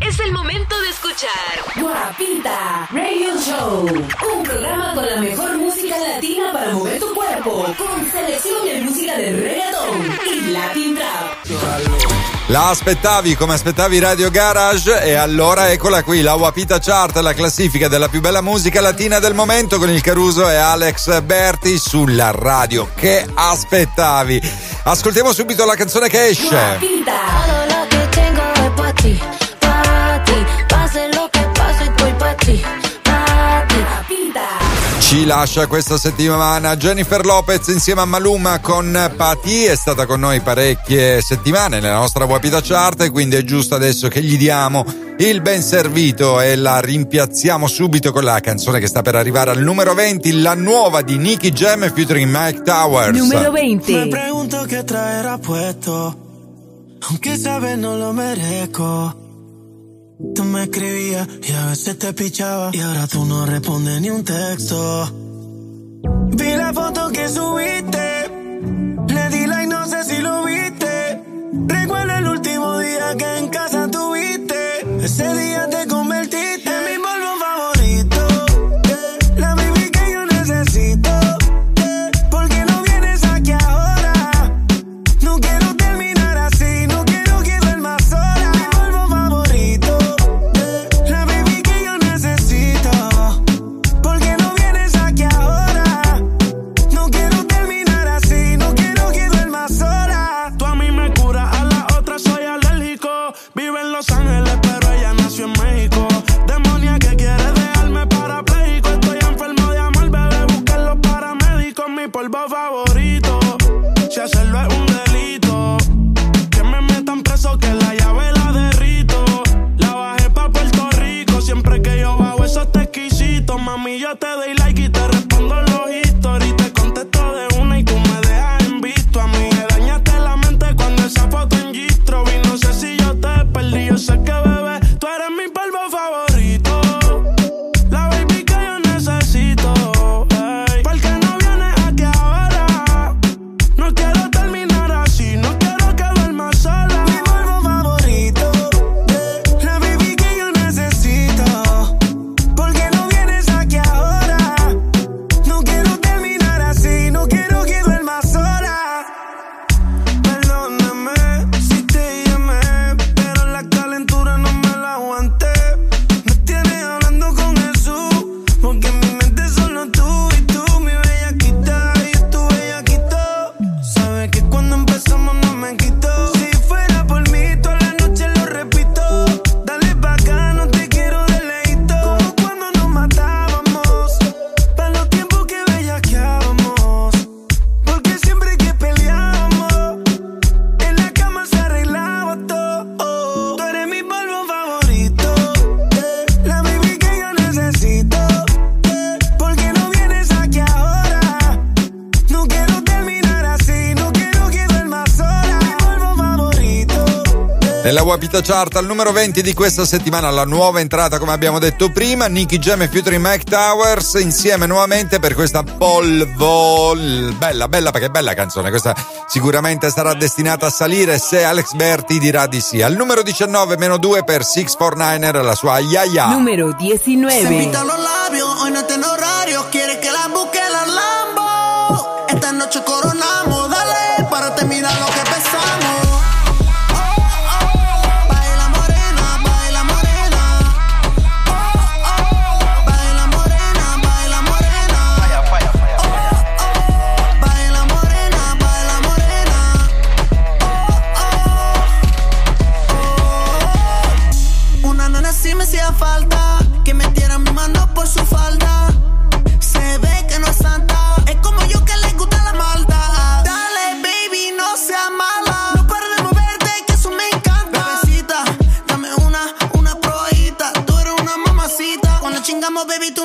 es el momento de escuchar Guapita Radio Show, un programa con la mejor música latina para mover tu cuerpo, con selección de música de reggaeton y latin trap. La aspettavi come aspettavi Radio Garage e allora eccola qui, la Wapita Chart, la classifica della più bella musica latina del momento con il Caruso e Alex Berti sulla radio. Che aspettavi? Ascoltiamo subito la canzone che esce. Ci lascia questa settimana Jennifer Lopez insieme a Maluma con Patti, è stata con noi parecchie settimane nella nostra Wapita Chart e quindi è giusto adesso che gli diamo il ben servito e la rimpiazziamo subito con la canzone che sta per arrivare al numero 20, la nuova di Nicky Jam featuring Mike Towers. Numero 20. Me pregunto qué traerá puesto, aunque sabes no lo merezco. Tú me escribías y a veces te pichaba y ahora tú no respondes ni un texto. Vi la foto que subiste, le di like, no sé si lo viste. Recuerdo el último día que en casa Wapita Chart al numero 20 di questa settimana la nuova entrata come abbiamo detto prima Nicky Jam e featuring Mike Towers insieme nuovamente per questa polvo bella bella perché bella canzone questa sicuramente sarà destinata a salire se Alex Berti dirà di sì al numero 19 meno 2 per 649er la sua Yaya Número Se 19. pintan los labios, hoy no tiene horario. Quiere que la busque la Lambo. Esta noche coronamos,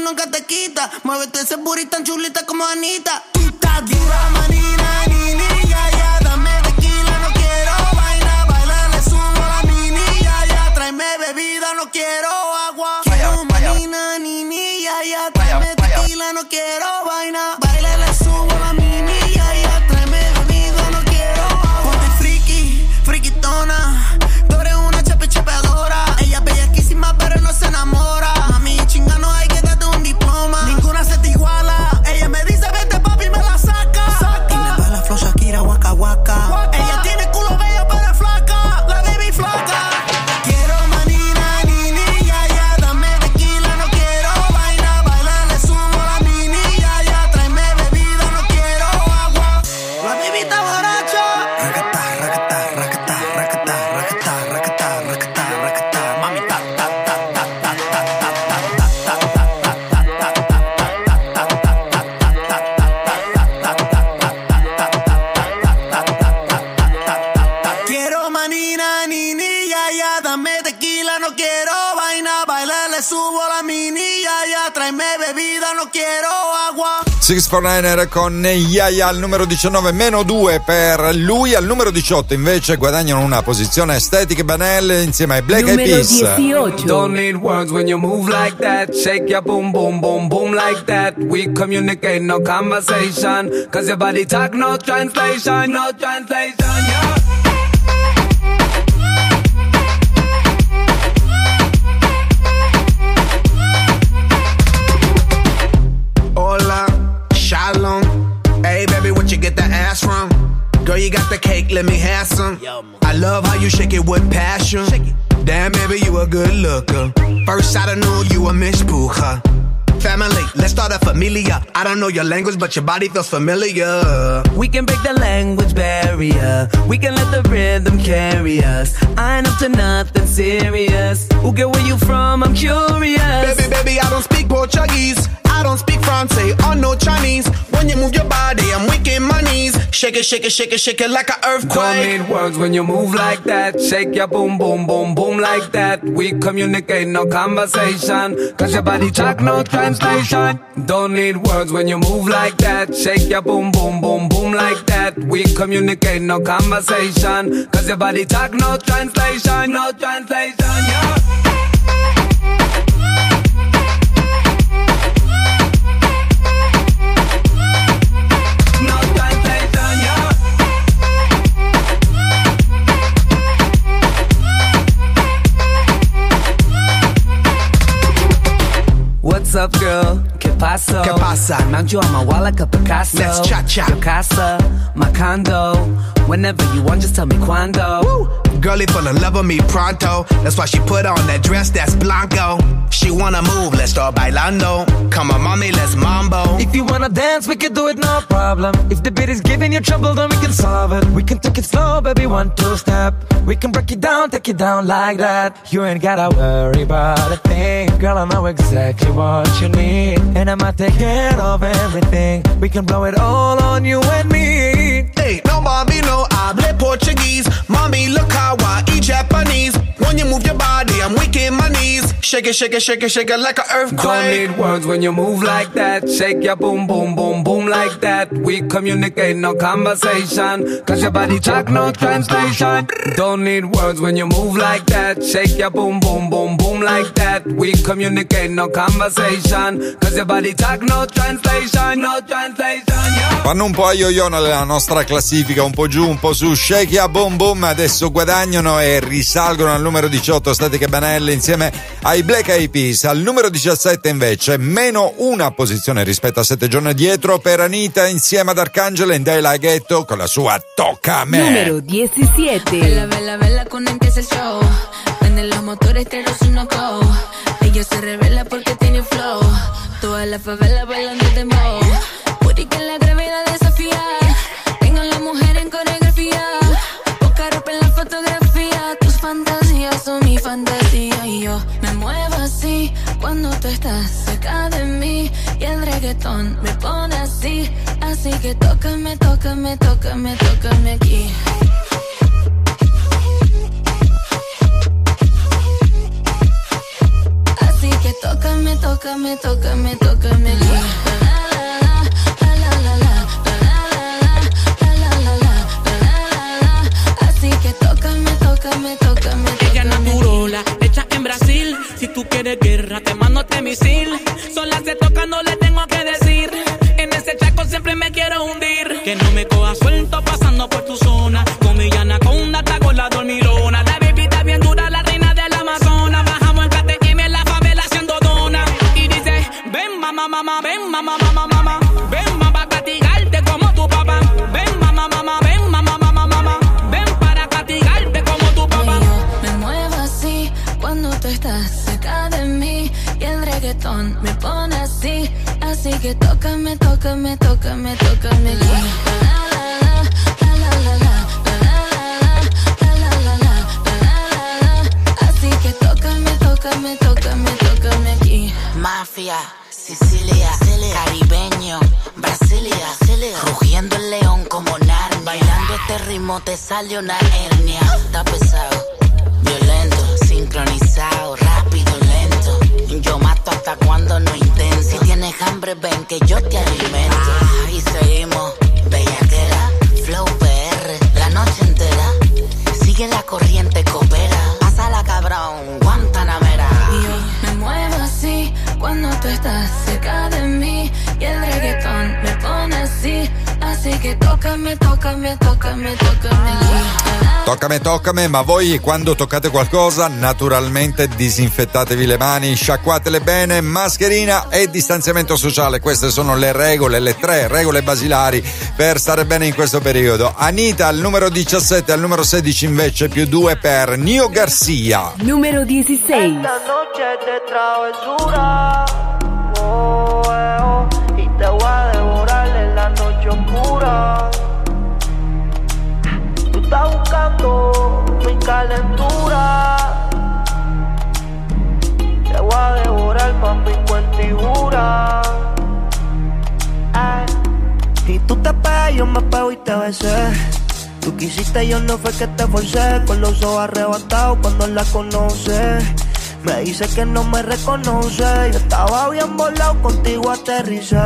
tú nunca te quitas. Muévete ese booty tan chulita como Anita. Tú estás dura, manina, ni, ni, ya, ya. Dame tequila, no quiero vaina. Baila, le subo la mini, ya, ya. Tráeme bebida, no quiero agua. Quiero manina, ni, ni, ya, ya. Tráeme tequila, no quiero vaina. 649er con Yaya al numero 19, meno 2 per lui. Al numero 18 invece guadagnano una posizione estetica e banale insieme ai Black numero Eyed Peas. Don't need words when you move like that. Shake your boom boom boom boom like that. We communicate no conversation. Cause your body talk no translation, no translation, yeah. Cake, let me have some. I love how you shake it with passion. Damn, baby, you a good looker. First, I don't know you a Miss Puja. Family, let's start a familia. I don't know your language, but your body feels familiar. We can break the language barrier. We can let the rhythm carry us. I ain't up to nothing serious. Who get where you from? I'm curious. Baby, baby, I don't speak Portuguese. I don't speak Francais or oh, no Chinese. When you move your body, I'm weak in my knees. Shake it, shake it, shake it, shake it like an earthquake. Don't need words when you move like that. Shake your boom, boom, boom, boom like that. We communicate, no conversation. Cause your body talk, no translation. Don't need words when you move like that. Shake your boom, boom, boom, boom like that. We communicate, no conversation. Cause your body talk, no translation, no translation, yeah. What's up, girl? ¿Qué pasa? ¿Qué pasa? Mount you on my wall like a Picasso. Let's cha-cha. Your casa, my condo. Whenever you want, just tell me cuando. Girlie fell in love with me pronto. That's why she put on that dress that's blanco. She wanna move, let's start bailando. Come on, mommy, let's mambo. If you wanna dance, we can do it, no problem. If the beat is giving you trouble, then we can solve it. We can take it slow, baby, one, two step. We can break it down, take it down like that. You ain't gotta worry about a thing. Girl, I know exactly what you need. And I'ma take care of everything. We can blow it all on you and me. Hey, no mommy, no hable Portuguese. Mommy, look how I eat Japanese. When you move your body, I'm weak in my knees. Shake it, shake it, shake it, shake it like an Don't earthquake. need words when you move like that. Shake your boom, boom, boom, boom like that. We communicate, no conversation. Cause your body talk, no translation. Don't need words when you move like that. Shake your boom, boom, boom, boom like that. We communicate, no conversation. Cause your body talk, no translation, no translation, yeah. Fanno un po' a yo-yo nella nostra classifica, un po' giù, un po' su. Shake ya boom boom, adesso guadagnano e risalgono al numero 18 Static e Banelle insieme ai Black Eyed Peas. Al numero 17 invece meno una posizione rispetto a sette giorni dietro per Anita insieme ad Arcangelo e Dayla Ghetto con la sua Tocca a me. Número 17. Vela, vela, vela cuando empieza el show. Prende los motores, pero si no go. Ella se revela porque tiene flow. Toda la favela bailando de mo. Puri que la gravedad desafía. Tengo la mujer Y yo me muevo así cuando tú estás cerca de mí. Y el reggaetón me pone así. Así que tócame, tócame, tócame, tócame aquí. Así que tócame, tócame, tócame, tócame aquí. Tú quieres guerra, te mando este misil. Sola se toca, no le tengo que decir. En ese chaco siempre me quiero hundir. Que no me la, la, la, la. Así que tócame, tócame, tócame, tócame aquí. Mafia, Sicilia, caribeño, Brasilia, rugiendo el león como Narnia. Bailando este ritmo te sale una hernia. Está pesado, violento, hasta cuando no intentes. Si tienes hambre, ven que yo te alimento. Y seguimos, bellaquera, flow PR, la noche entera. Sigue la corriente, coopera. Pásala, cabrón, Guantanamera. Y Yo me muevo así cuando tú estás cerca de mí. Y el reggaetón me pone así. Así que tócame, tócame, tócame, tócame. Toccame, toccame, ma voi quando toccate qualcosa, naturalmente disinfettatevi le mani, sciacquatele bene, mascherina e distanziamento sociale. Queste sono le regole, le tre regole basilari per stare bene in questo periodo. Anita al numero 17, al numero 16 invece più 2 per Nio Garcia. Número 16. Esta noche es de travesura. Oh, eh, oh, y te voy a Tú estás buscando mi calentura. Te voy a devorar, papi, jura. Ay. Y tú te pegas, yo me pego y te besé. Tú quisiste, yo no fue que te forcé. Con los ojos arrebatados cuando la conoce. Me dice que no me reconoce. Yo estaba bien volado, contigo aterricé.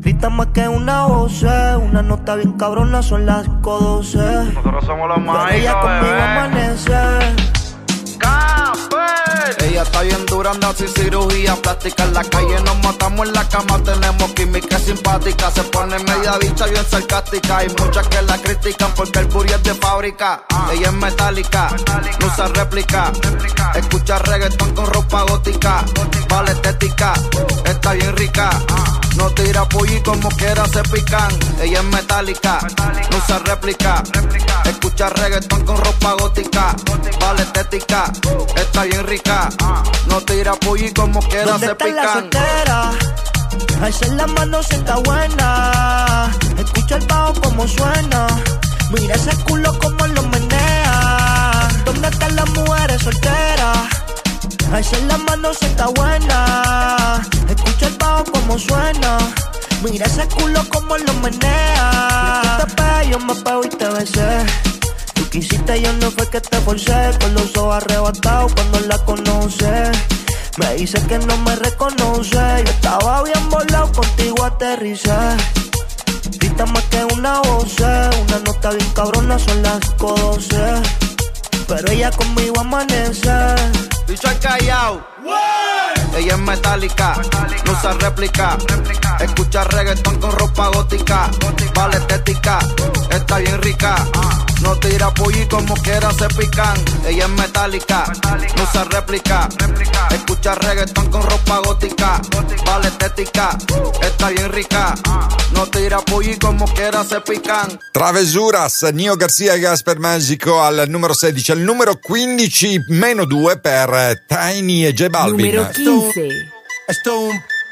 Grita más que una voz, una nota bien cabrona, son las 5.12. Nosotros somos los Pero ella conmigo amanece. Ella está bien dura, anda sin cirugía plástica. En la calle nos matamos en la cama, tenemos química simpática. Se pone media bicha bien sarcástica. Hay muchas que la critican porque el booty es de fábrica. Ella es metálica, no usa réplica. Escucha reggaetón con ropa gótica. Vale estética, está bien rica. No tira pollo como quiera se pican. Ella es metálica, no usa réplica. Escucha reggaetón con ropa gótica. Vale estética, está bien rica. No tira pollo como quiera ¿Dónde se está la soltera? Alza la mano si está buena. Escucha el bajo como suena. Mira ese culo como lo menea. ¿Dónde están las mujeres solteras? Alza la mano si está buena. Escucha el bajo como suena. Mira ese culo como lo menea. Y te pegas, yo me pego y te besé. Quisiste, yo no fue que te forcé. Con los ojos arrebatados cuando la conoce. Me dice que no me reconoce. Yo estaba bien volado, contigo aterricé. Grita más que una voz, una nota bien cabrona, son las 5.12. Pero ella conmigo amanece. Al callao. Ella es metálica, no usa réplica. Escucha reggaetón con ropa gótica. Estética, está bien rica. No tira pollo y como quiera se pican. Ella es metálica, no usa réplica. Escucha reggaetón con ropa gótica. Vale estética, está bien rica. No tira pollo y como quiera se pican. Travesuras, Nio Garcia e Gasper Magico al numero 16, al numero 15 meno 2 per Tiny e J Balvin. Número 15. Esto es un,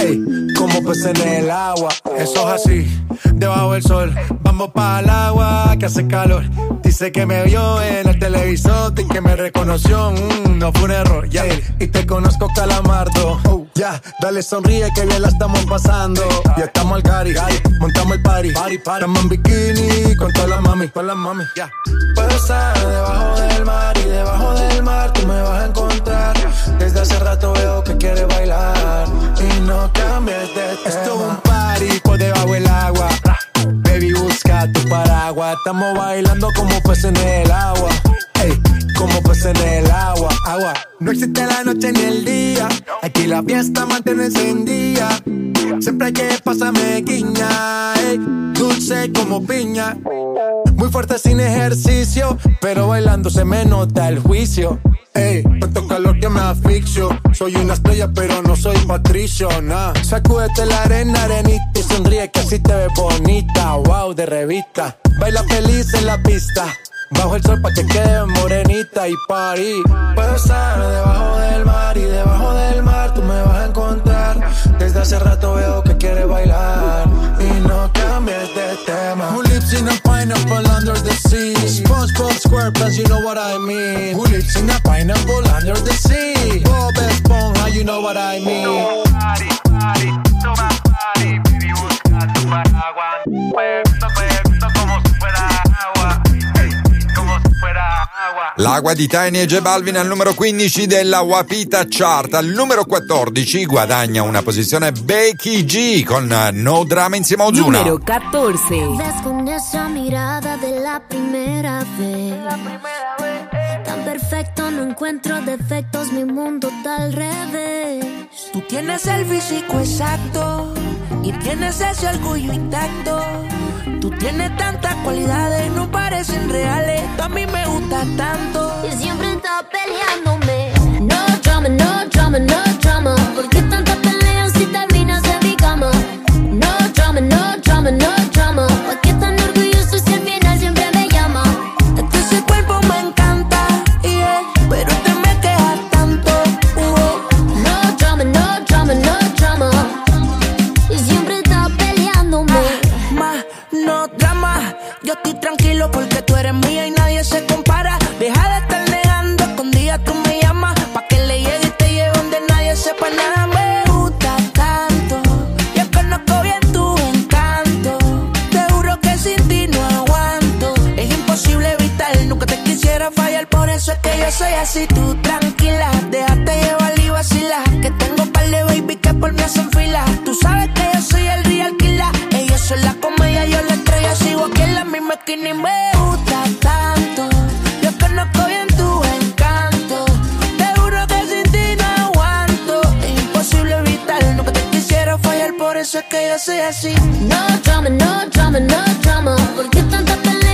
Ey, como peces en el agua. Eso es así, debajo del sol. Vamos para el agua que hace calor. Dice que me vio en el televisor y que me reconoció. Mm, no fue un error, ya. Y te conozco, calamardo. Oh, ya, dale sonríe que bien la estamos pasando. Ya estamos al cari, montamos el party. Estamos en bikini con todas las mami, con las mami. Ya. Puedo estar debajo del mar y debajo del mar tú me vas a encontrar. Desde hace rato veo que quieres bailar y no cambies de tema. Esto es un party por debajo del agua. Baby, busca tu paraguas. Estamos bailando como peces en el agua. Como peces en el agua, agua. No existe la noche ni el día. Aquí la fiesta mantiene encendida. Siempre que pasa me guiña. ey, dulce como piña. Muy fuerte sin ejercicio, pero bailando se me nota el juicio. Ey, tanto calor que me asfixio. Soy una estrella, pero no soy patricio, nah. Sacúdete la arena, arenita y sonríe que así te ves bonita. Wow, de revista. Baila feliz en la pista. Bajo el sol pa' chequear morenita y party. Puedo estar debajo del mar y debajo del mar tú me vas a encontrar. Desde hace rato veo que quieres bailar y no cambies de tema. Who lives in a pineapple under the sea? SpongeBob SquarePants, you know what I mean. Who lives in a pineapple under the sea? Bob Esponja, you know what I mean. Nobody, nobody, nobody, baby, busca tu paraguas. Pues, L'agua di Tiny e Ege Balvin al numero 15 della Wapita Chart. Al numero 14 guadagna una posizione Becky G con No Drama insieme a Ozuna. Numero 14. no encuentro defectos, mi mundo está al revés. Tú tienes el físico exacto y tienes ese orgullo intacto. Tú tienes tantas cualidades, no parecen reales. Tú a mí me gusta tanto. Y siempre estás peleándome. No drama, no drama, no drama. ¿Por qué tanta pelea? soy así, tú tranquila. Déjate llevar y vacila. Que tengo par de baby que por mí hacen fila. Tú sabes que yo soy el real killer. Ellos son la comedia, yo la estrella. Sigo aquí en la misma esquina y me gusta tanto. Yo conozco bien tu encanto. Te juro que sin ti no aguanto. Es imposible evitar, nunca te quisiera fallar. Por eso es que yo soy así. No drama, no drama, no drama. ¿Por qué tanta pelea?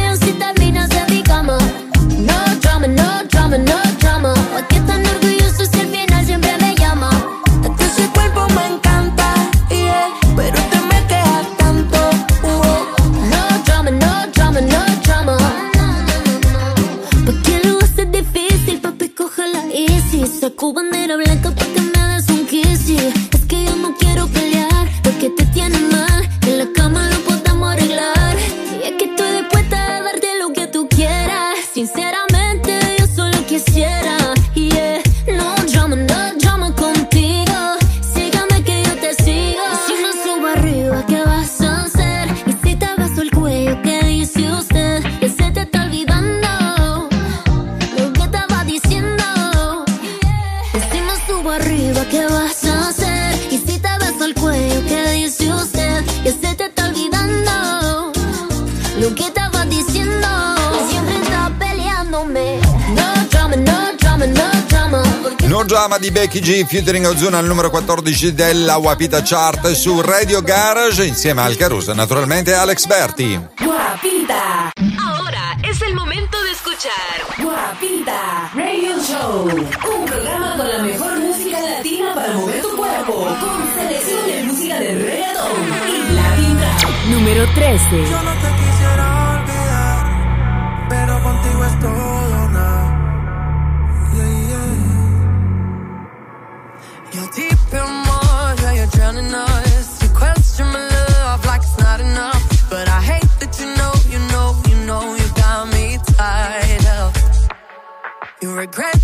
di Becky G featuring Ozuna al numero 14 della Wapita Chart su Radio Garage insieme al Caruso naturalmente Alex Berti. Wapita. Ora è il momento de escuchar Guapita Radio Show un programma con la miglior música latina para il tu cuerpo con selezione di música del reggaeton y latina. Número 13 regret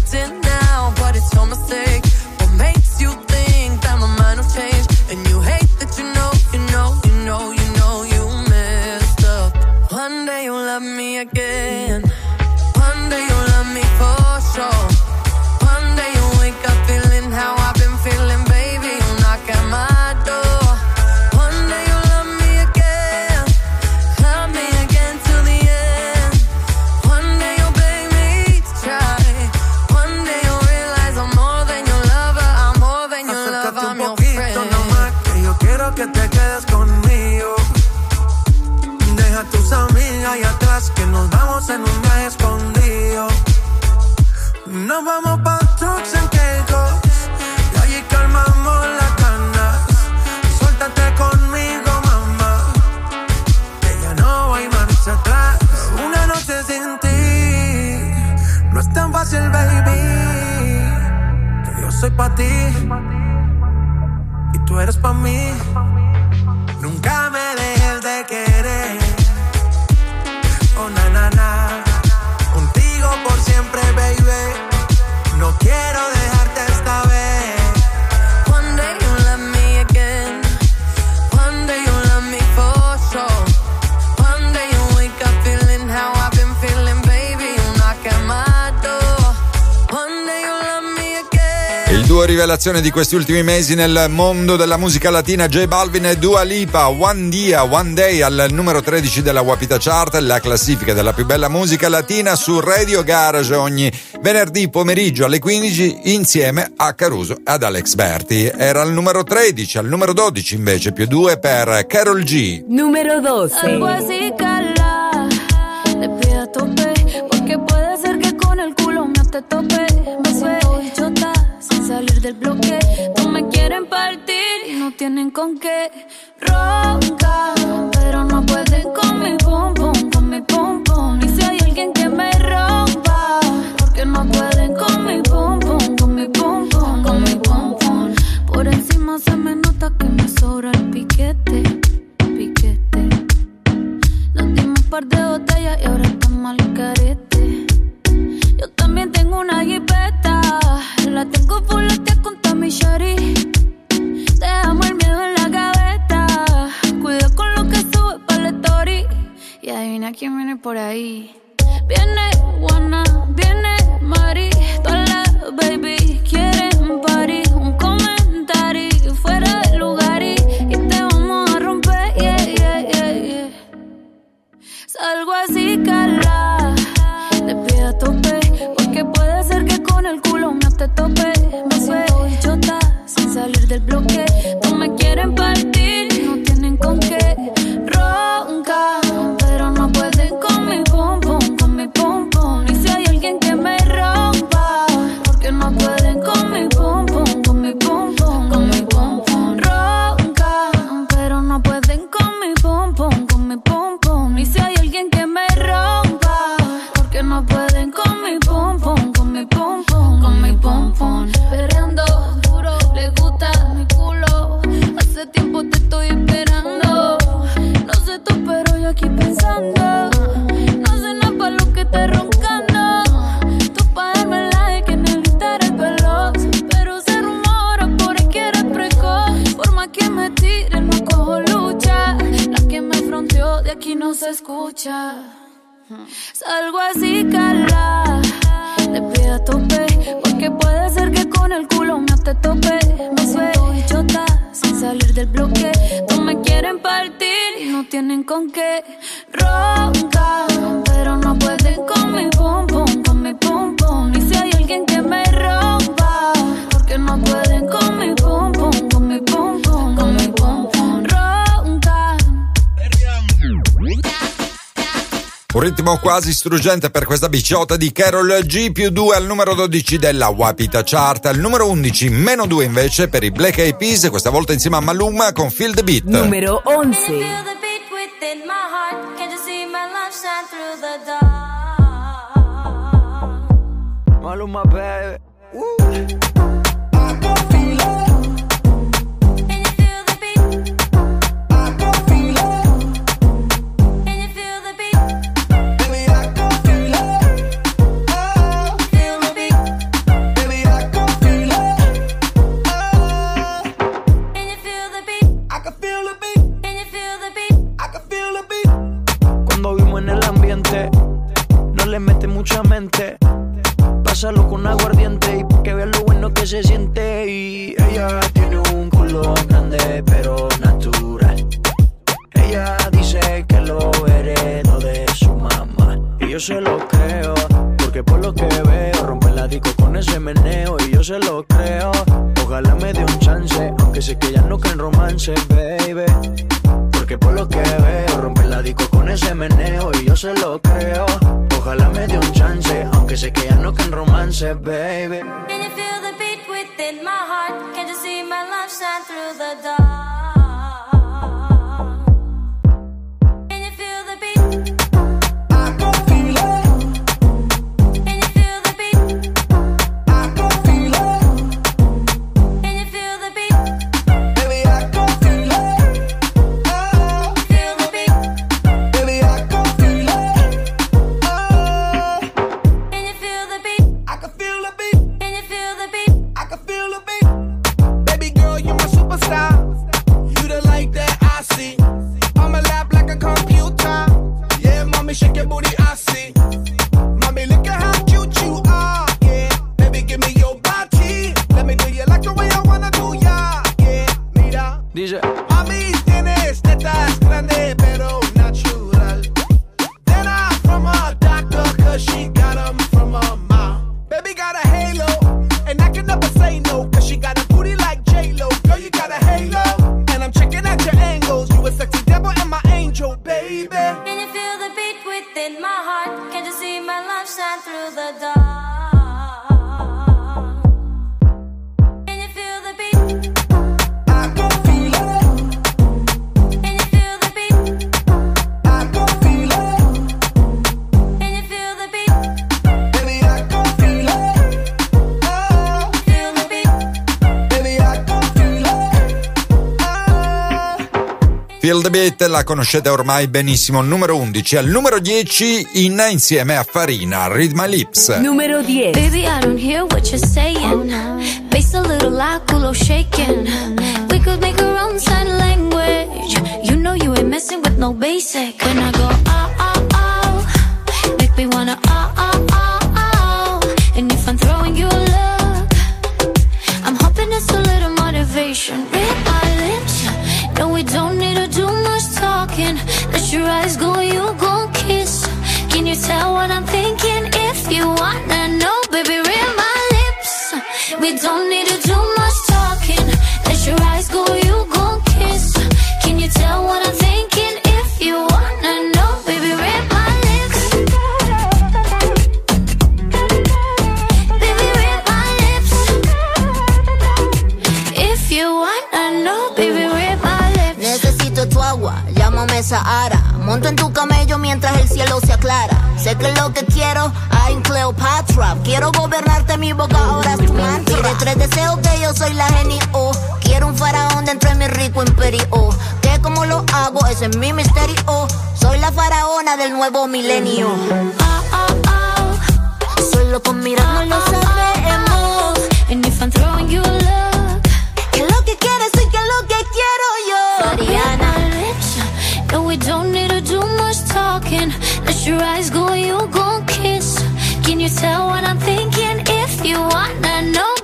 rivelazione di questi ultimi mesi nel mondo della musica latina, J Balvin e Dua Lipa, One Dia, One Day al numero 13 della Wapita Chart, la classifica della più bella musica latina su Radio Garage ogni venerdì pomeriggio alle 15 insieme a Caruso e ad Alex Berti. Era al numero 13, al numero 12 invece più 2 per Carol G. Numero 12. Tienen con qué. Ronca, se escucha. Salgo así, cala. Le pido a tope. Porque puede ser que con el culo me te tope. Me suelto chota. Sin salir del bloque. No me quieren partir y no tienen con qué. Ronca. Pero no pueden con mi pum pum. Con mi pum pum. Y si hay alguien que me Un ritmo quasi struggente per questa biciotta di Carol G più 2 al numero 12 della Wapita Chart, al numero 11 meno 2 invece per i Black Eyed Peas, questa volta insieme a Maluma con Feel the Beat. Numero 11. Feel the beat mente. Pásalo con aguardiente y que veas lo bueno que se siente. Y ella tiene un culo grande, pero natural. Ella dice que lo heredó de su mamá. Y yo se lo creo, porque por lo que veo, rompe la disco con ese meneo. Y yo se lo creo, ojalá me dé un chance. Aunque sé que ya no creen romance, baby. Porque por lo que veo, rompe la disco con ese meneo y yo se lo creo. Ojalá me dé un sé que ya no can romance, baby. Can you feel the beat within my heart? Can't you see my love shine through the dark? Feel the Beat la conoscete ormai benissimo, numero 11. Al numero 10 Inna insieme a Farina, Read My Lips. Numero 10. Baby, I don't hear what you're saying. Face a little like culo shaking. We could make our own sign language. You know you ain't messing with no basic. When I go, oh, oh, oh, make me wanna, oh, oh, oh, oh. And if I'm throwing you a look, I'm hoping it's a little motivation. Read my lips. No, we don't Let your eyes go, you gon' kiss. Can you tell what I'm thinking? If you wanna know, Monto en tu camello mientras el cielo se aclara. Sé que lo que quiero, I'm Cleopatra. Quiero gobernarte mi boca, ahora es tu mantra. Tres deseos que yo soy la genio. Quiero un faraón dentro de mi rico imperio. Que como lo hago, ese es mi misterio. Soy la faraona del nuevo milenio. Oh, oh, oh. Solo con mirarnos lo sabemos. And if I'm throwing you a your eyes go, you gon' kiss. Can you tell what I'm thinking? If you wanna know,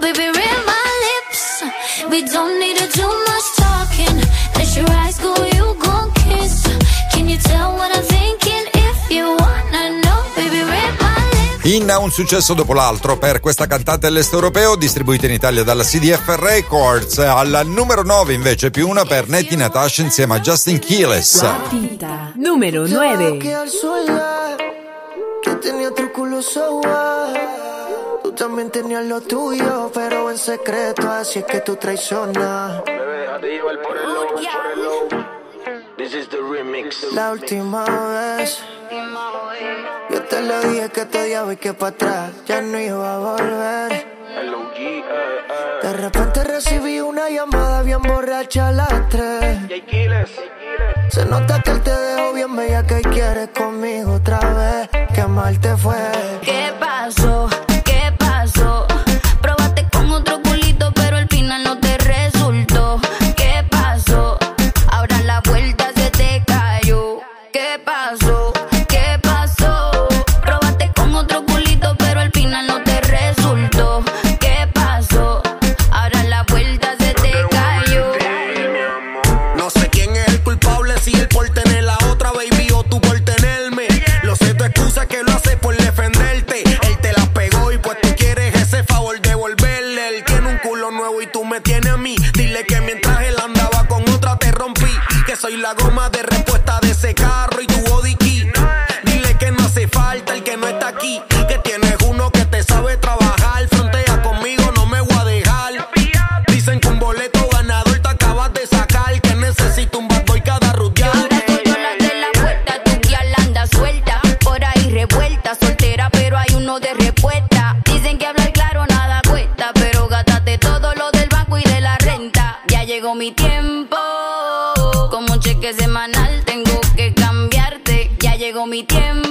Inna un successo dopo l'altro per questa cantante dell'est europeo distribuita in Italia dalla CDF Records. Al numero 9 invece più una per Nettie Natasha insieme a Justin Keeles. Guapita. Numero Te vas a 9. quedar sola, que tenía otro culo soa. Tú también tenías lo tuyo, pero en secreto, así es que tú traicionas. La última vez, yo te lo dije que te odiaba y que para atrás ya no iba a volver. De repente recibí una llamada bien borracha a las tres. Se nota que él te dejó bien bella que quieres conmigo otra vez. Qué mal te fue. ¿Qué pasó? Uno de respuesta. Dicen que hablar claro nada cuesta, pero gástate todo lo del banco y de la renta. Ya llegó mi tiempo, como un cheque semanal tengo que cambiarte. Ya llegó mi tiempo,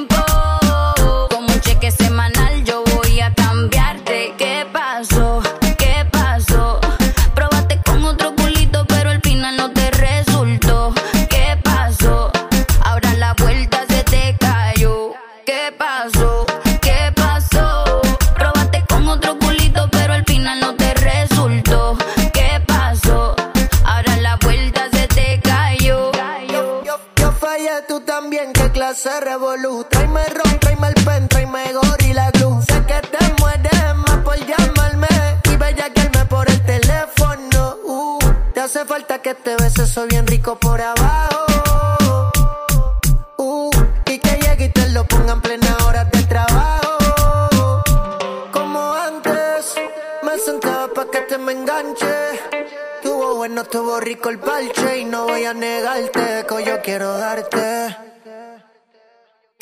clase revolú. Tráeme ron, tráeme el pen, tráeme gorila glue. Sé que te mueres más por llamarme y bellaquearme por el teléfono. Uh, te hace falta que te beses, soy bien rico por abajo. Uh, y que llegue y te lo pongan plena hora de trabajo. Como antes, me sentaba pa' que te me enganche. Tuvo bueno, tuvo rico el parche y no voy a negarte que yo quiero darte.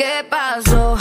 ¿Qué pasó?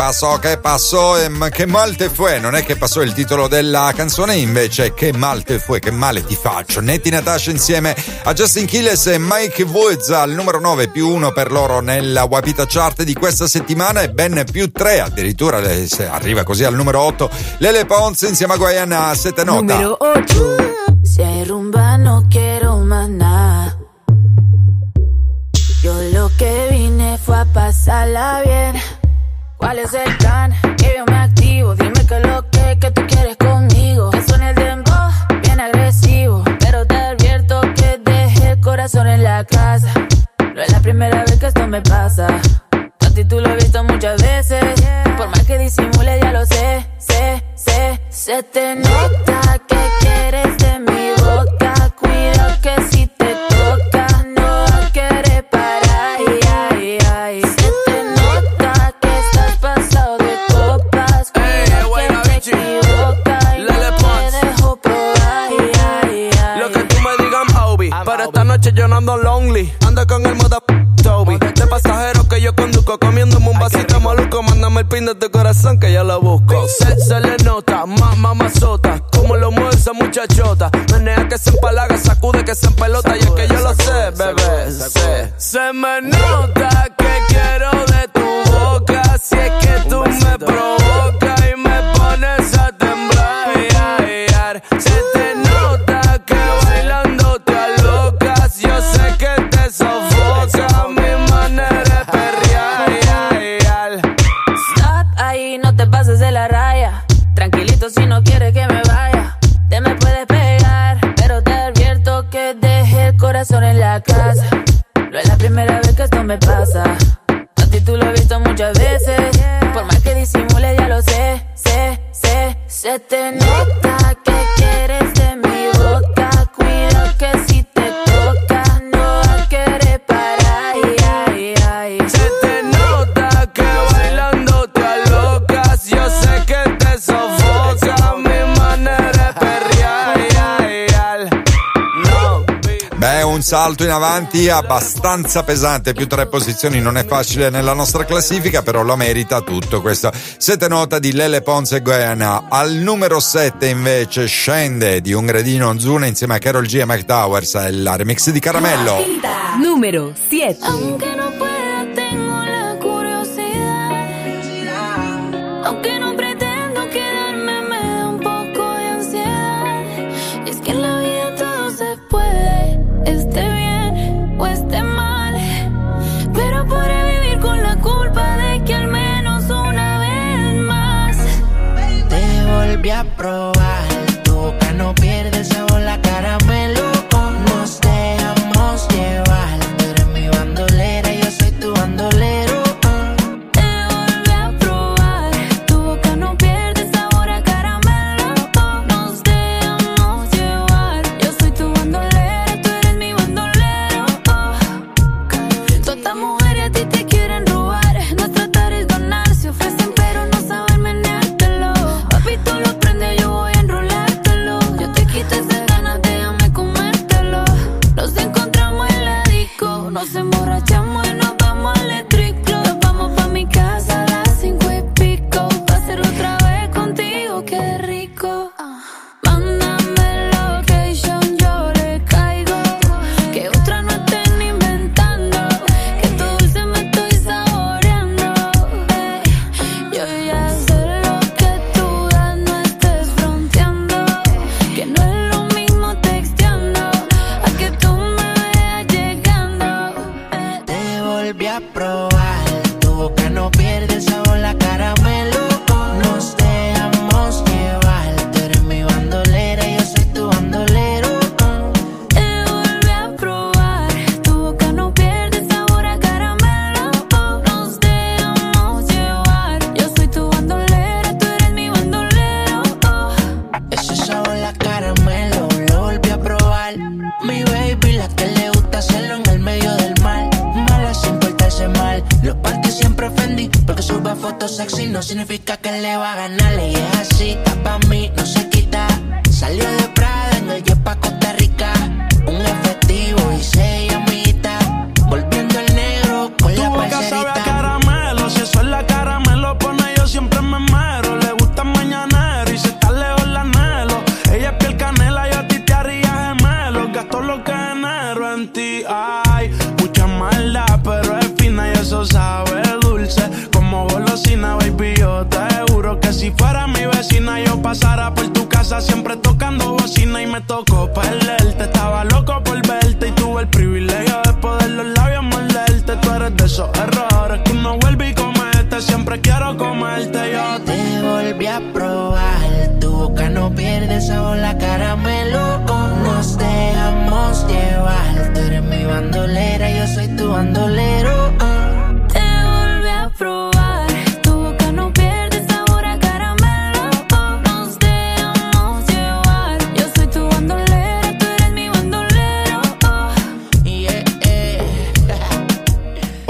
Passò, che passò, e ma che mal te fue? Non è che passò il titolo della canzone, invece che mal te fue, che male ti faccio. Netti Natasha insieme a Justin Killes e Mike Woods al numero 9 più 1 per loro nella Wapita Chart di questa settimana e ben più 3 addirittura se arriva così al numero 8 Lele Pons insieme a Guayana a 7 nota. Número 8. Si rumba no quiero nada. Yo lo que vine fue a pasarla bien. ¿Cuál es el plan? Que yo me activo. Dime que lo que, que tú quieres conmigo. Que suene el dembow, bien agresivo. Pero te advierto que dejé el corazón en la casa. No es la primera vez que esto me pasa. A tú lo has visto muchas veces. Por más que disimule, ya lo sé, sé, sé. Se te nota que ando lonely. Ando con el moda Toby. De pasajero que yo conduzco. Comiéndome un vasito maluco. Mándame el pin de tu corazón que yo lo busco. Se, se le nota, más mamazota. Como lo mueve esa muchachota. Menea que se empalaga, sacude que se empelota. Y es que yo lo sé, bebé. Se me nota salto in avanti abbastanza pesante, più tre posizioni non è facile nella nostra classifica, però lo merita tutto questo. Sette nota di Lele Pons e Goiana. Al numero 7 invece scende di un gradino Onzuna insieme a Carol G e Mike Towers, è la remix di Caramello. Número 7. Bro.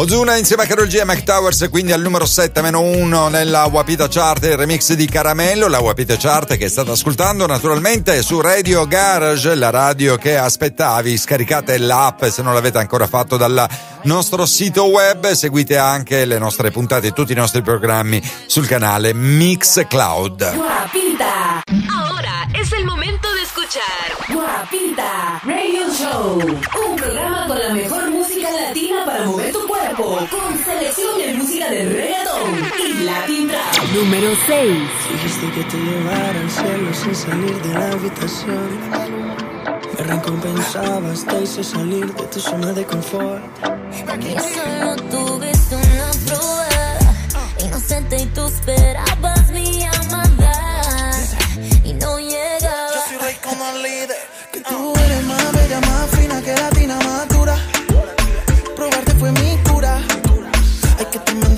Ozuna insieme a Carol G e Mac Towers, quindi al numero 7 meno 1 nella Wapita Chart, il remix di Caramello, la Wapita Chart che state ascoltando naturalmente su Radio Garage, la radio che aspettavi. Scaricate l'app se non l'avete ancora fatto dal nostro sito web, seguite anche le nostre puntate e tutti i nostri programmi sul canale Mixcloud. Guapita. Ahora es el momento de escuchar Guapita Radio Show. Un programa con la mejor música latina para mover tu cuerpo. Con selección de música de reggaeton y Latin Trap. Número 6. Dijiste que te llevara al cielo sin salir de la habitación. Me recompensabas, te hice salir de tu zona de confort. Que solo tuviste una prueba inocente y tú esperabas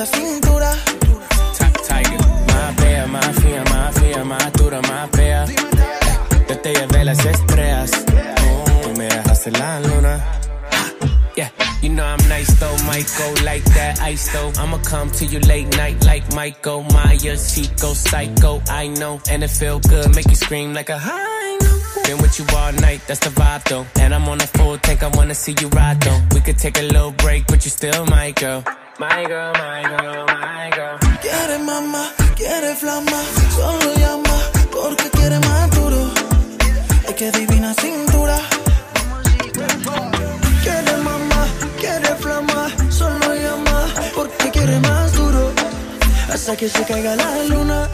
tremenda cintura. Tiger. Dura, las estrellas. Tú me dejaste la luna. Yeah, you know I'm nice though, go like that ice though. I'ma come to you late night like Michael Myers. Go psycho, I know, and it feel good, make you scream like a high. Been with you all night, that's the vibe though. And I'm on a full tank, I wanna see you ride though. We could take a little break, but you still my girl. Quiere mamá, quiere flama, solo llama porque quiere más duro. Ay, que divina cintura. Quiere mamá, quiere flama, solo llama porque quiere más duro. Hasta que se caiga la luna.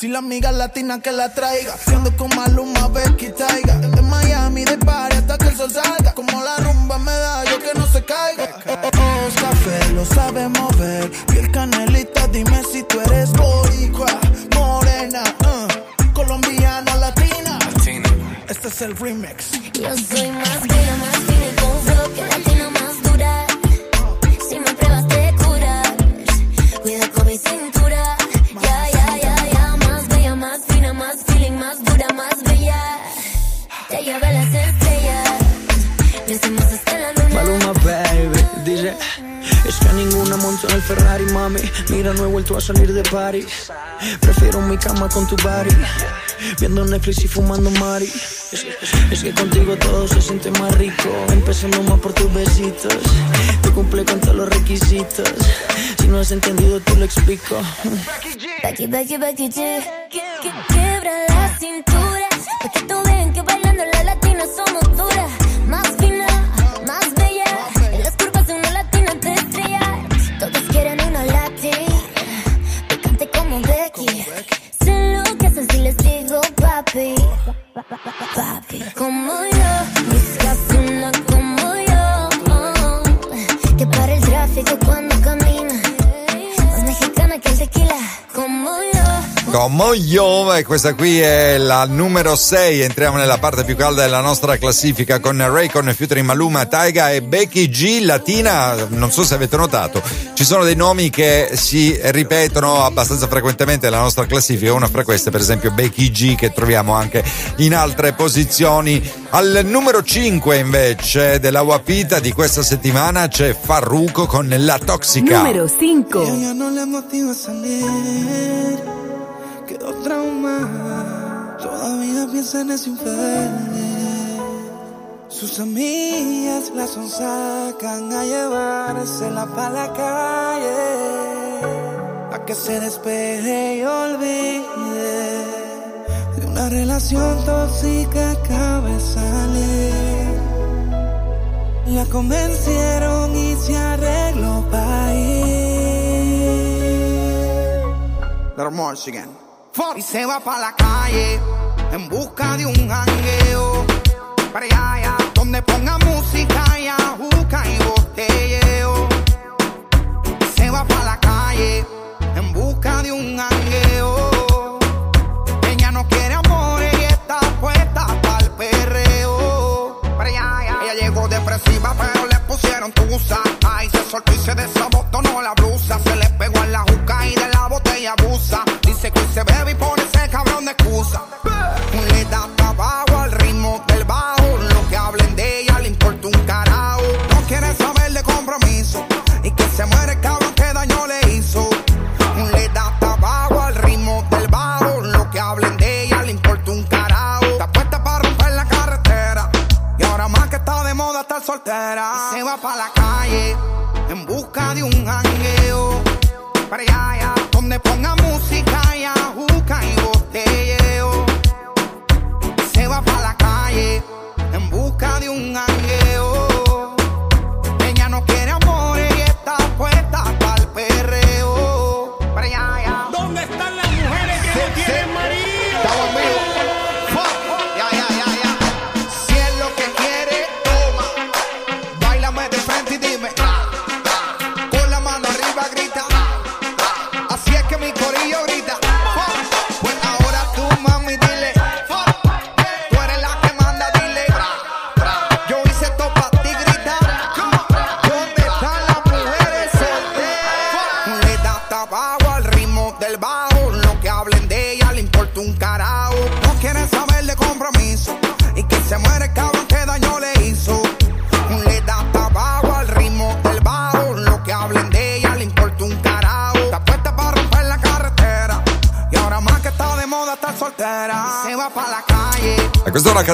Si, la amiga latina que la traiga, siendo con Maluma, Becky Taiga. De Miami, de party hasta que el sol salga. Como la rumba me da, yo que no se caiga. Oh, es café, lo sabe mover. Piel canelita, dime si tú eres boricua, morena, uh, colombiana, latina. Este es el remix. Yo soy más más que Ferrari, mami. Mira, no he vuelto a salir de party Prefiero mi cama con tu body. Viendo Netflix y fumando Mari. Es, que contigo todo se siente más rico. Empezando más por tus besitos. Te cumple con todos los requisitos. Si no has entendido, tú lo explico. Becky, Becky, Becky G. Que- Quiebra la cintura. Pa' que tú vean que bailando la latina somos duras. Papi. Papi. Como yo. Buscas una como yo. Que para el tráfico cuando como io e questa qui è la numero 6 entriamo nella parte più calda della nostra classifica con Raycon featuring Maluma, Taiga e Becky G latina. Non so se avete notato ci sono dei nomi che si ripetono abbastanza frequentemente nella nostra classifica. Una fra queste per esempio Becky G che troviamo anche in altre posizioni. Al numero 5 invece della Wapita di questa settimana c'è Farruko con La Toxica. Número 5. Traumada, todavía piensa en ese infeliz. Sus amigas la sonsacan a llevársela pa' la calle, a que se despeje y olvide de una relación tóxica acaba de salir. La convencieron y se arregló para ir. Little more again. Y se va pa' la calle en busca de un jangueo. Para donde ponga música y ajuca y botelleo. Y se va pa' la calle en busca de un jangueo. Ella no quiere amor y está puesta perreo. Para allá, allá. Ella llegó depresiva, pero le pusieron tusa. Ay, se soltó y se desabotonó la se bebe y pone ese cabrón de excusa. Le da tabaco al ritmo del bajo. Lo que hablen de ella le importa un carajo. No quiere saber de compromiso. Y que se muere el cabrón que daño le hizo. Le da tabaco al ritmo del bajo. Lo que hablen de ella le importa un carajo. Está puesta para romper la carretera. Y ahora más que está de moda estar soltera. Se va para la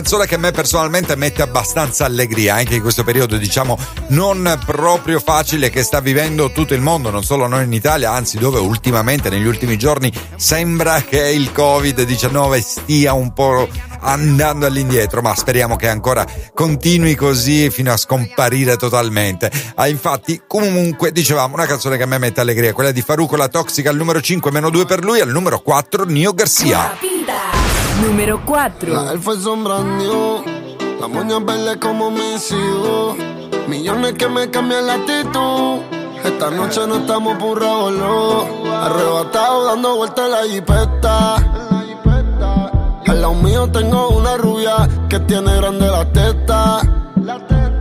canzone che a me personalmente mette abbastanza allegria, anche in questo periodo, diciamo, non proprio facile che sta vivendo tutto il mondo, non solo noi in Italia, anzi dove ultimamente, negli ultimi giorni, sembra che il Covid-19 stia un po' andando all'indietro, ma speriamo che ancora continui così fino a scomparire totalmente. Ah, infatti, comunque, dicevamo, una canzone che a me mette allegria, quella di Faruco La Toxica al numero 5, meno 2 per lui, al numero 4 Nio Garcia. Número 4. Él fue sombrando, la moña verde como mis hijos. Millones que me cambian la actitud. Esta noche no estamos burrados, no. Arrebatado dando vueltas en la jipeta. Al lado mío tengo una rubia que tiene grande la teta.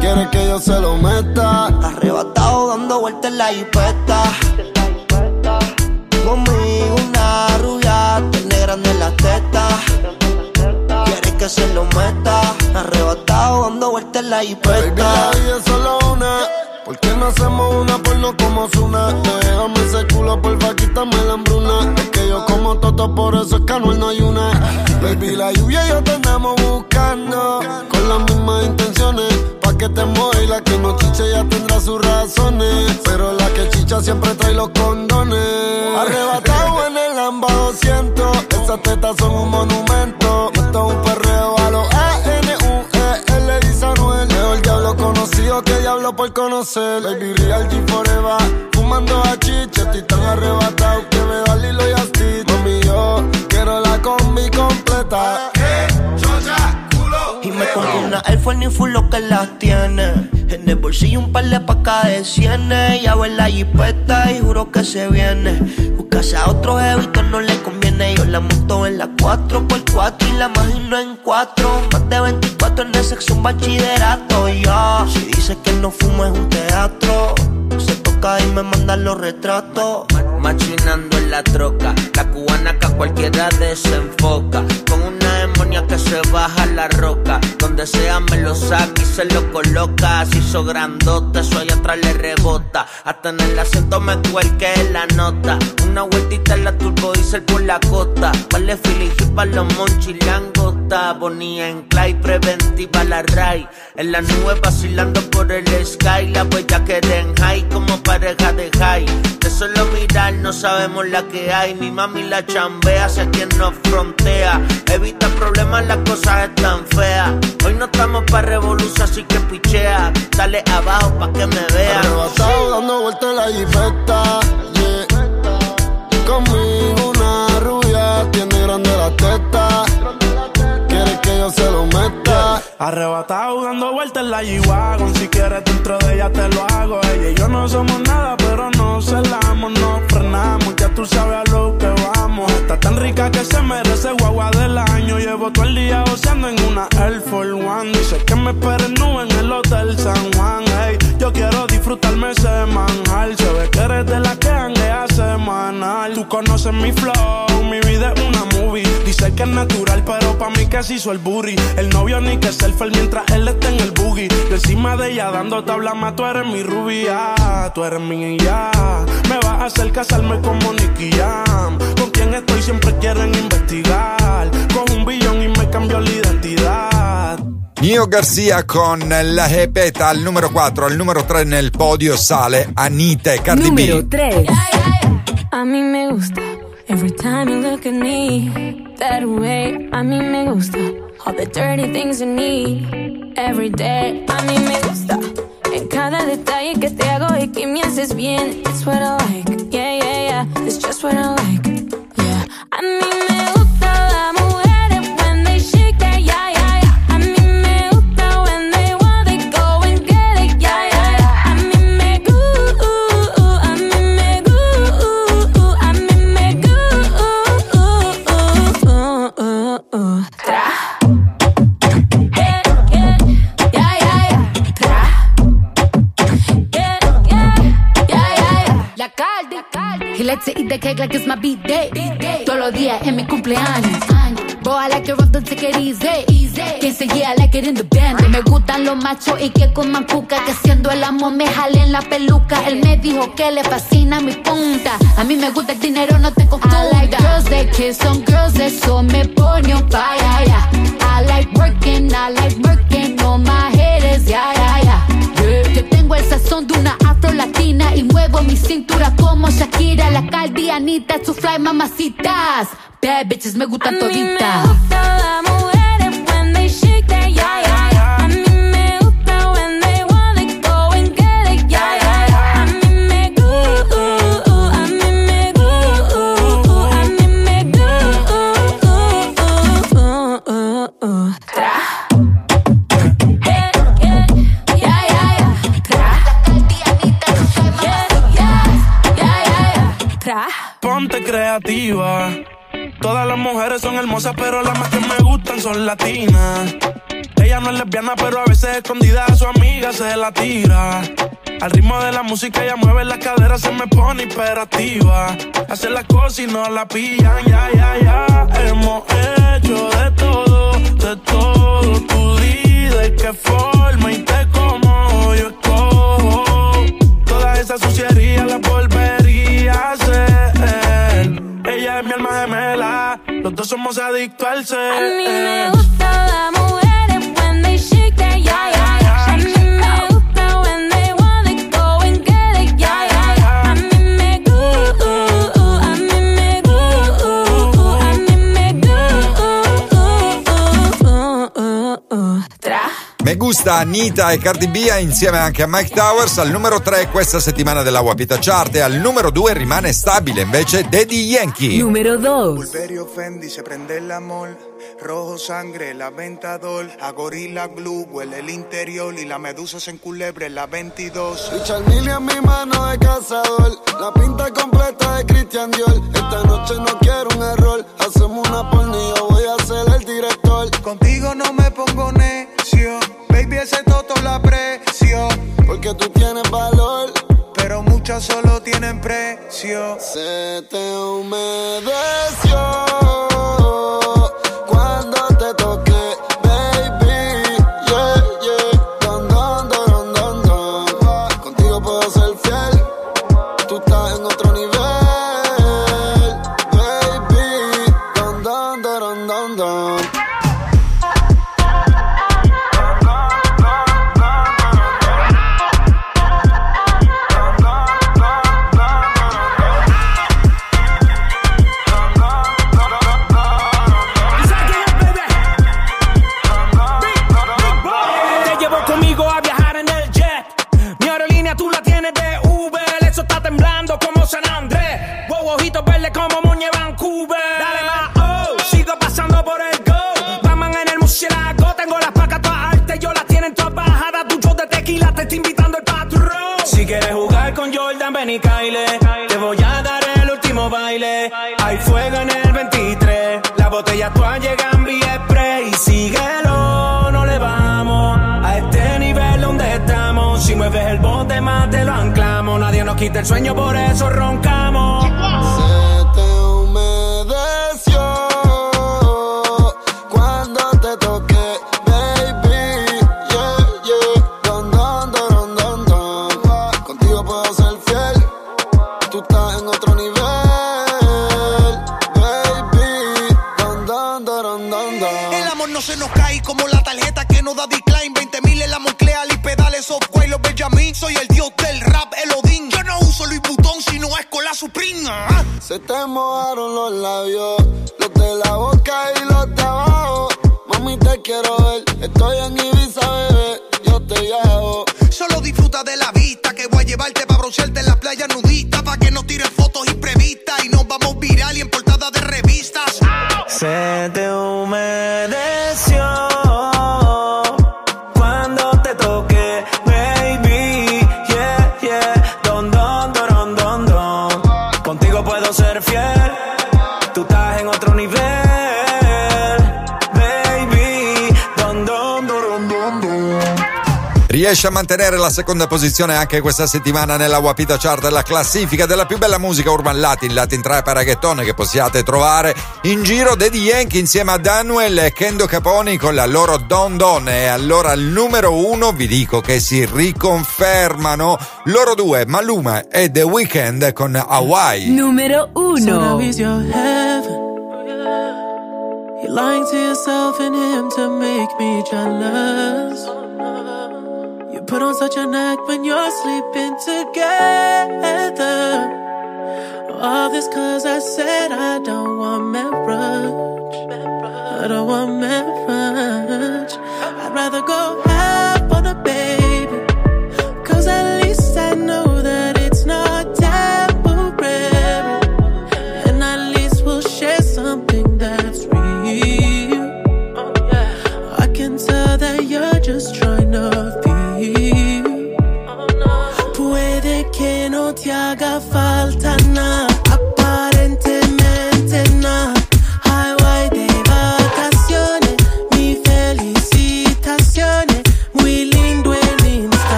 Quiere que yo se lo meta. Arrebatado dando vueltas en la jipeta. Conmigo una rubia, tiene grande la teta. Que se lo meta. Arrebatado dando vueltas en la Baby, jipeta. la vida solo una. ¿Por qué no hacemos una porno como Zuna? Déjame ese culo, porfa, quítame la hambruna. Es que yo como toto, por eso es que no hay una. Baby, la lluvia y yo te andamos buscando. Con las mismas intenciones. Pa' que te mueva y la que no chiche ya tendrá sus razones. Pero la que chicha siempre trae los condones. Arrebatado en el Lamba 200. Esas tetas son un monumento. Esto es un perreo a los A-N-U-E-L, dice Anuel. Mejor diablo conocido que diablo por conocer. Baby, real G forever. Fumando a chicha, estoy tan arrebatado que me da Lilo y Asti. Mami, yo quiero la combi completa. Y Me compré una Air ni full lo que las tiene. En el bolsillo un par de pacas de cienes. Ya ver la jipeta y juro que se viene. Buscase a otro jevito no le conviene. Yo la monto en la 4x4 y la imagino en 4. Más de 24 en el un bachillerato. Ya, si dice que no fumo es un teatro. Se toca y me manda los retratos. Machinando en la troca, la cubana que a cualquiera desenfoca. Que se baja la roca. Donde sea me lo saca y se lo coloca. Si hizo grandote, eso allá atrás le rebota. Hasta en el acento me cuelque la nota. Una vueltita en la turbo diesel por la costa. Vale Philly para los monchilangota. Bonía en Clay, preventiva la Ray. En la nube vacilando por el sky. La huella que den high como pareja de high. De solo mirar no sabemos la que hay. Mi mami la chambea, hacia quien nos frontea. Evita problemas, las cosas están feas. Hoy no estamos para revolución, así que pichea. Dale abajo pa' que me vea. Arrebatado dando vueltas la jipeta, yeah. Conmigo Arrebatado dando vueltas en la G-Wagon. Si quieres dentro de ella te lo hago. Ella y yo no somos nada pero no celamos No frenamos, ya tú sabes a lo que vamos. Está tan rica que se merece guagua del año. Llevo todo el día oceando en una Air Force One. Dice que me esperen nube en el Hotel San Juan. Ey, Yo quiero disfrutarme ese manjar. Se ve que eres de la que hanguea semanal. Tú conoces mi flow, mi vida es una movie. Dice que es natural pero pa' mí que se hizo el booty El novio ni que selfie mientras él está en el boogie Yo encima de ella dando tabla más Tú eres mi rubia, tú eres mi ya Me vas a hacer casarme como Nicky Jam Con quien estoy siempre quieren investigar Con un billón y me cambió la identidad Nio Garcia con la Jepeta al numero 4, al numero 3 nel podio sale Anita e Cardi Numero B. 3. A mí me gusta every time you look at me that way. A mí me gusta all the dirty things you need every day. A mí me gusta en cada detalle que te hago y que me haces bien. It's what I like, yeah, yeah, yeah. It's just what I like, yeah. A mí me gusta las mujeres when they shake that, yeah, my. Todos los días en mi cumpleaños. Boy, I like it rough, don't take it easy. Se yeah, I like it in the band. Me gustan los machos y que coman cuca. Que siendo el amo me jalen la peluca. Él me dijo que le fascina mi punta. A mí me gusta el dinero, no te confunda. I like girls that kiss on girls, eso me pone on fire. I like working, I like working on my haters, yeah, yeah, yeah. Tengo el sazón de una afro latina y muevo mi cintura como Shakira, la caldianita, su fly mamacitas. Bad bitches me gustan toditas. Las mujeres when they shake that, yeah, yeah, Creativa. Todas las mujeres son hermosas, pero las más que me gustan son latinas. Ella no es lesbiana, pero a veces escondida a su amiga se la tira. Al ritmo de la música ella mueve la cadera, se me pone hiperactiva. Hace las cosas y no la pillan, ya, ya, ya. Hemos hecho de todo, de todo. Tú di de qué forma y te como adictos al ser. A mí me gusta Anita e Cardi B insieme anche a Mike Towers al numero 3 questa settimana della Wapita Chart e al numero 2 rimane stabile invece Daddy Yankee. Numero 2. Pulverio Fendi se prende el amor. Rojo sangre, la ventador. A gorila glue, huele el interior. Y la medusa se enculebre en la 22. Richard Mille en mi mano de cazador. La pinta completa de Christian Dior. Esta noche no quiero un error. Hacemos una porno y yo voy a ser el director. Contigo no me pongo Baby, ese toto la aprecio. Porque tú tienes valor. Pero muchas solo tienen precio. Se te humedeció está temblando como San Andrés. Wow, ojitos verdes como Muñe Vancouver. Dale más, oh. Sigo pasando por el go. Batman en el murciélago. Tengo las placas todas altas. Yo las tienen todas bajadas. Tu de tequila te está invitando el patrón. Si quieres jugar con Jordan, ven y Kyle. Te voy a dar el último baile. Hay fuego en el 23. Las botellas todas llegan vía spray. Síguelo, no le vamos a este nivel donde estamos. Si mueves el bote más nos quita el sueño, por eso roncamos. Riesce a mantenere la seconda posizione anche questa settimana nella Wapita Chart della classifica della più bella musica urban latin, latin trap e reggaeton che possiate trovare in giro Daddy Yankee insieme a Daniel e Kendo Caponi con la loro Don Don e allora al numero uno vi dico che si riconfermano loro due Maluma e The Weeknd con Hawaii Numero So now 1. he's your heaven. You're lying to yourself and him to make me jealous. Put on such an act when you're sleeping together. All this cause I said I don't want marriage. I don't want marriage. I'd rather go half on a baby. Cause at least I know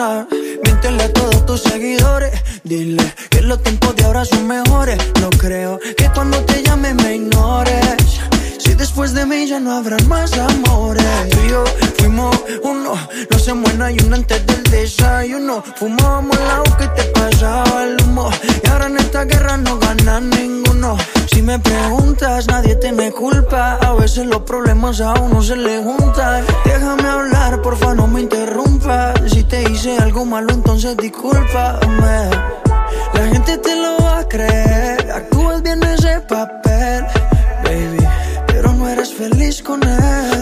nada. Miéntele a todos tus seguidores. Dile que los tiempos de ahora son mejores. No creo que cuando te llame me ignores. Si de después de mí ya no habrán más amores. Tú y yo fuimos uno, no se muera y uno antes del desayuno. Fumábamos agua que te pasaba el humo. Y ahora en esta guerra no gana ninguno. Si me preguntas, nadie tiene culpa. A veces los problemas a uno se le juntan. Déjame hablar, porfa, no me interrumpas. Si te hice algo malo, entonces discúlpame. La gente te lo va a creer. Actúas bien ese papel, baby. Pero no eres feliz con él.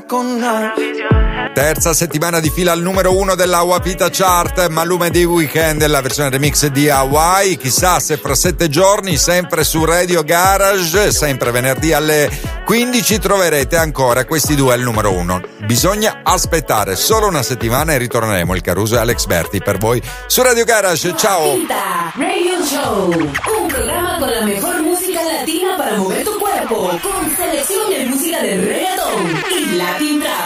Compra con nada. Terza settimana di fila al numero uno della Wapita Chart, Malume di Weekend, la versione remix di Hawaii. Chissà se fra sette giorni, sempre su Radio Garage, sempre venerdì alle 15, troverete ancora questi due al numero uno. Bisogna aspettare solo una settimana e ritorneremo. Il Caruso e Alex Berti per voi su Radio Garage. Ciao! Wapita Radio Show, un programa con la mejor música latina para mover tu con selección de música de reggaeton y Latin Trap.